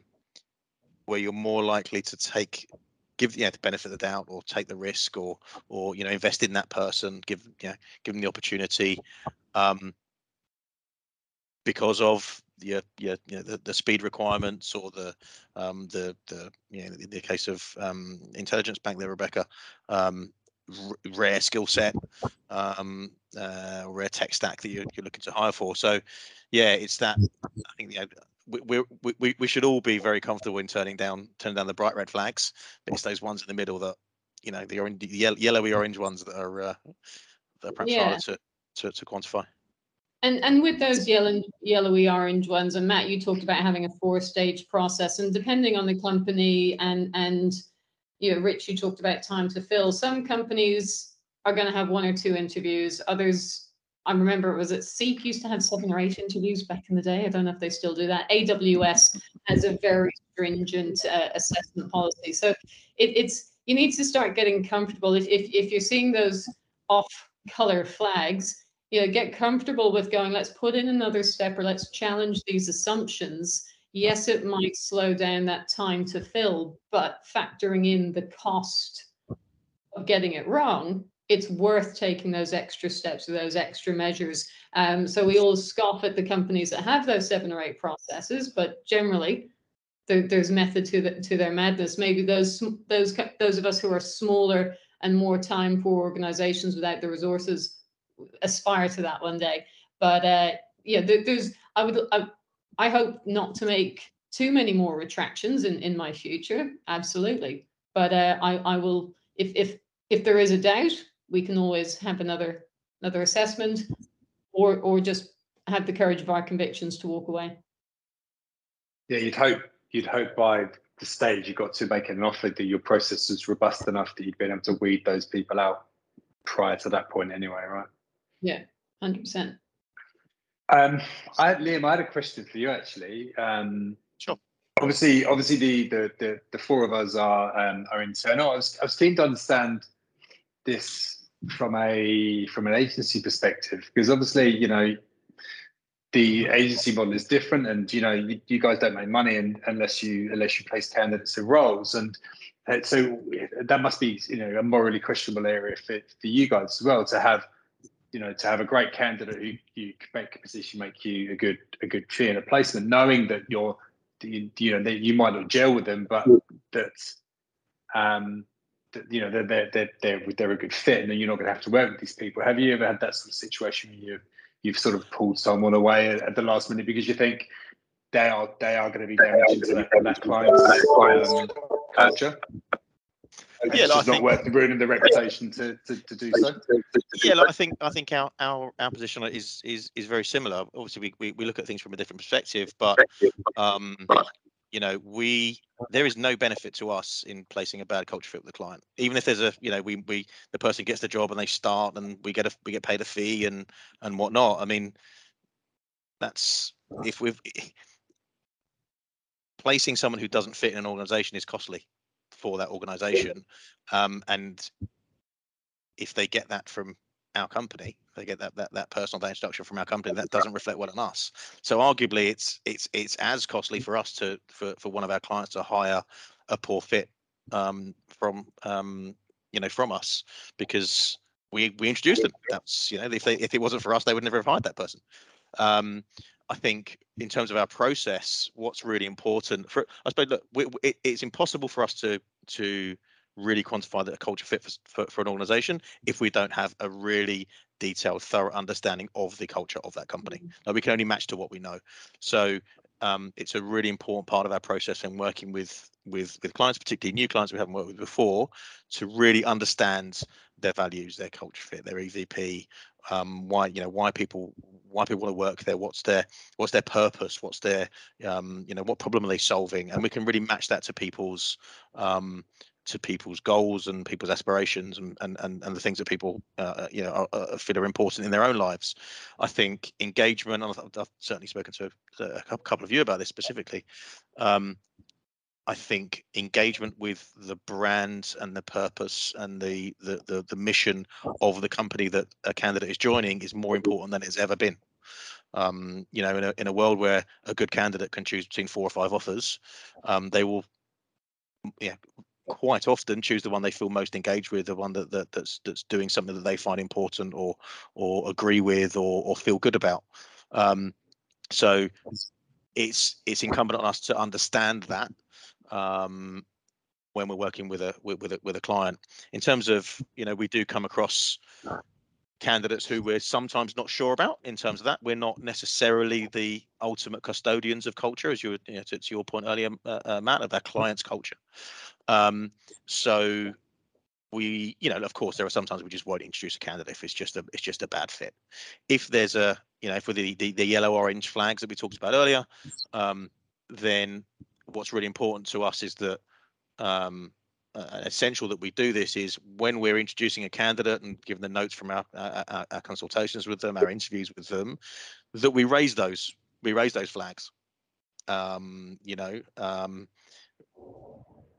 where you're more likely to take give yeah the benefit of the doubt or take the risk or or you know invest in that person give know give them the opportunity um because of your, your you know, the, the speed requirements or the um the the you know in the case of um IntelligenceBank there rebecca um rare skill set um uh rare tech stack that you're, you're looking to hire for so yeah it's that i think you know, we, we, we, we should all be very comfortable in turning down turning down the bright red flags, but it's those ones in the middle that you know the orange, the yellowy orange ones that are uh, that are perhaps yeah. harder to, to to quantify. And and with those yellow yellowy orange ones, and Matt, you talked about having a four stage process, and depending on the company and and you know, Rich, you talked about time to fill. Some companies are going to have one or two interviews. Others I remember it was at Seek used to have seven or eight interviews back in the day. I don't know if they still do that. AWS has a very stringent uh, assessment policy. So it, it's you need to start getting comfortable. If, if, if you're seeing those off color flags, you know, get comfortable with going, let's put in another step or let's challenge these assumptions. Yes, it might slow down that time to fill, but factoring in the cost of getting it wrong it's worth taking those extra steps or those extra measures. Um, so we all scoff at the companies that have those seven or eight processes, but generally there, there's method to the, to their madness. Maybe those those those of us who are smaller and more time poor organizations without the resources aspire to that one day. But uh, yeah, there, there's I would I hope not to make too many more retractions in in my future. Absolutely, but uh, I I will if if if there is a doubt we can always have another another assessment or or just have the courage of our convictions to walk away. Yeah you'd hope you'd hope by the stage you got to make an offer that your process was robust enough that you'd been able to weed those people out prior to that point anyway right? Yeah 100% um i liam i had a question for you actually. Um sure. obviously obviously the the the, the four of us are um are internal. I was i was keen to understand this from a from an agency perspective because obviously you know the agency model is different and you know you, you guys don't make money and, unless you unless you place candidates in roles. And uh, so that must be you know a morally questionable area for, for you guys as well to have you know to have a great candidate who you make a position make you a good a good fee in a placement knowing that you're you, you know that you might not gel with them but that um that, you know they're they're they're, they're a good fit, and then you're not going to have to work with these people. Have you ever had that sort of situation where you've you've sort of pulled someone away at, at the last minute because you think they are they are going to be damaging to that, that client's um, culture? And yeah, it's like, not worth ruining the reputation to, to, to do so. Yeah, like I think I think our, our our position is is is very similar. Obviously, we, we, we look at things from a different perspective, but um, you know we there is no benefit to us in placing a bad culture fit with the client even if there's a you know we we the person gets the job and they start and we get a we get paid a fee and and whatnot i mean that's if we've placing someone who doesn't fit in an organization is costly for that organization um, and if they get that from our company they get that that, that personal introduction from our company that doesn't reflect well on us. So arguably it's it's it's as costly for us to for, for one of our clients to hire a poor fit um, from um, you know from us because we we introduced them. That's you know if they if it wasn't for us they would never have hired that person. Um, I think in terms of our process, what's really important for I suppose look, we, it, it's impossible for us to to really quantify that a culture fit for, for, for, an organization if we don't have a really detailed thorough understanding of the culture of that company mm-hmm. now we can only match to what we know so um, it's a really important part of our process and working with with with clients particularly new clients we haven't worked with before to really understand their values their culture fit their evp um, why you know why people why people want to work there what's their what's their purpose what's their um, you know what problem are they solving? And we can really match that to people's um, to people's goals and people's aspirations and and and, and the things that people uh, uh you know are, are feel are important in their own lives. I think engagement. I've, I've certainly spoken to a couple of you about this specifically. Um, I think engagement with the brand and the purpose and the, the the the mission of the company that a candidate is joining is more important than it's ever been. Um, you know, in a in a world where a good candidate can choose between four or five offers, um, they will, yeah, quite often choose the one they feel most engaged with, the one that, that that's that's doing something that they find important or or agree with or or feel good about. Um, so it's it's incumbent on us to understand that um, when we're working with a with, with a with a client. In terms of you know, we do come across candidates who we're sometimes not sure about in terms of that. We're not necessarily the ultimate custodians of culture, as you, you know, to, to, your point earlier, uh, uh, Matt, of our client's culture. Um, so we, you know, of course, there are sometimes we just won't introduce a candidate if it's just a it's just a bad fit. If there's a, you know, for the the, the yellow orange flags that we talked about earlier, um, then what's really important to us is that um, uh, essential that we do this is when we're introducing a candidate and giving the notes from our, our, our consultations with them, our interviews with them, that we raise those we raise those flags. Um, you know, um,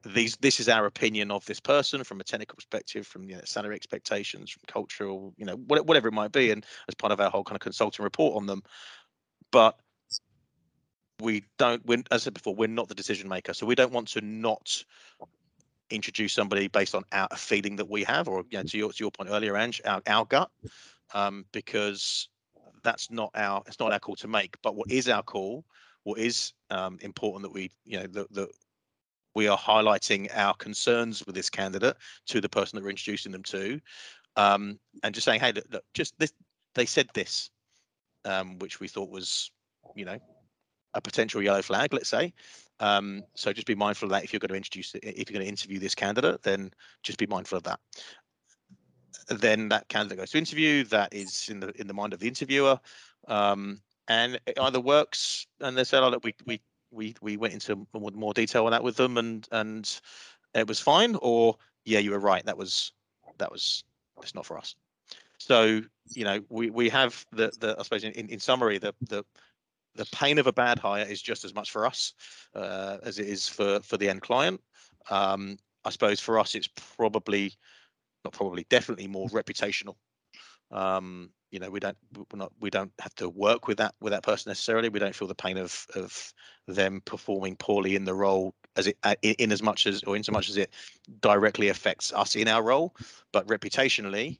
these this is our opinion of this person from a technical perspective, from you know, salary expectations, from cultural, you know, whatever it might be, and as part of our whole kind of consulting report on them. But we don't, as I said before, we're not the decision maker, so we don't want to not introduce somebody based on our feeling that we have, or you know, to your to your point earlier, Ange, our, our gut, um, because that's not our it's not our call to make. But what is our call? What is um, important that we you know that, that we are highlighting our concerns with this candidate to the person that we're introducing them to, um, and just saying, hey, look, look just this, they said this, um, which we thought was, you know, a potential yellow flag, let's say. Um, so just be mindful of that if you're going to introduce if you're going to interview this candidate, then just be mindful of that. Then that candidate goes to interview. That is in the in the mind of the interviewer, um, and it either works and they said, "Oh, look, we we we we went into more, detail on that with them, and and it was fine," or "Yeah, you were right. That was that was it's not for us." So you know, we we have the the I suppose in in summary the the the pain of a bad hire is just as much for us uh, as it is for for the end client. Um, I suppose for us, it's probably not probably definitely more reputational. Um, you know, we don't we're not we don't have to work with that with that person necessarily. We don't feel the pain of of them performing poorly in the role as it in, in as much as or in so much as it directly affects us in our role, but reputationally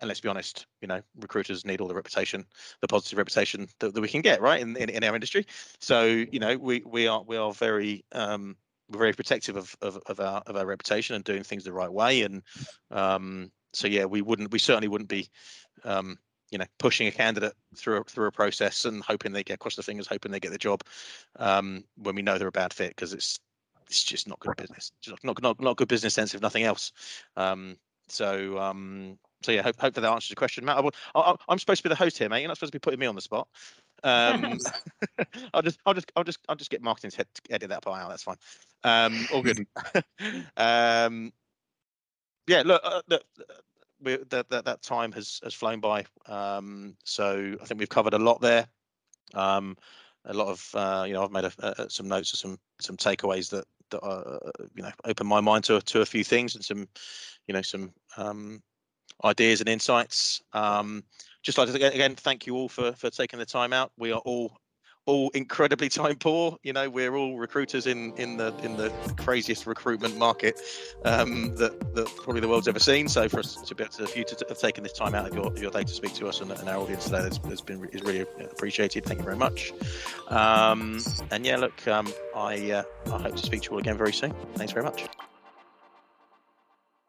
and let's be honest, you know, recruiters need all the reputation, the positive reputation that, that we can get, right, in, in, in our industry. So, you know, we we are we are very um, we're very protective of, of, of our of our reputation and doing things the right way. And um, so, yeah, we wouldn't we certainly wouldn't be um, you know pushing a candidate through a, through a process and hoping they get across the fingers, hoping they get the job um, when we know they're a bad fit because it's it's just not good business, just not not not good business sense if nothing else. Um, so um, so yeah, hope, hope that answers your question, Matt. I am supposed to be the host here, mate. You're not supposed to be putting me on the spot. Um, I'll just, I'll just, I'll just, I'll just get marketing's head to edit that part out. That's fine. Um, all good. um, yeah, look, uh, look that, that that time has has flown by. Um, so I think we've covered a lot there. Um, a lot of, uh, you know, I've made a, a, some notes of some some takeaways that that uh, you know open my mind to to a few things and some, you know, some um, ideas and insights. Um, just like to again thank you all for for taking the time out. We are all all incredibly time poor. You know, we're all recruiters in in the in the craziest recruitment market um, that that probably the world's ever seen. So for us to be able to, for you to have taken this time out of your, your day to speak to us and, and our audience today has, has been is really appreciated. Thank you very much. Um, and yeah, look, um, I uh, I hope to speak to you all again very soon. Thanks very much.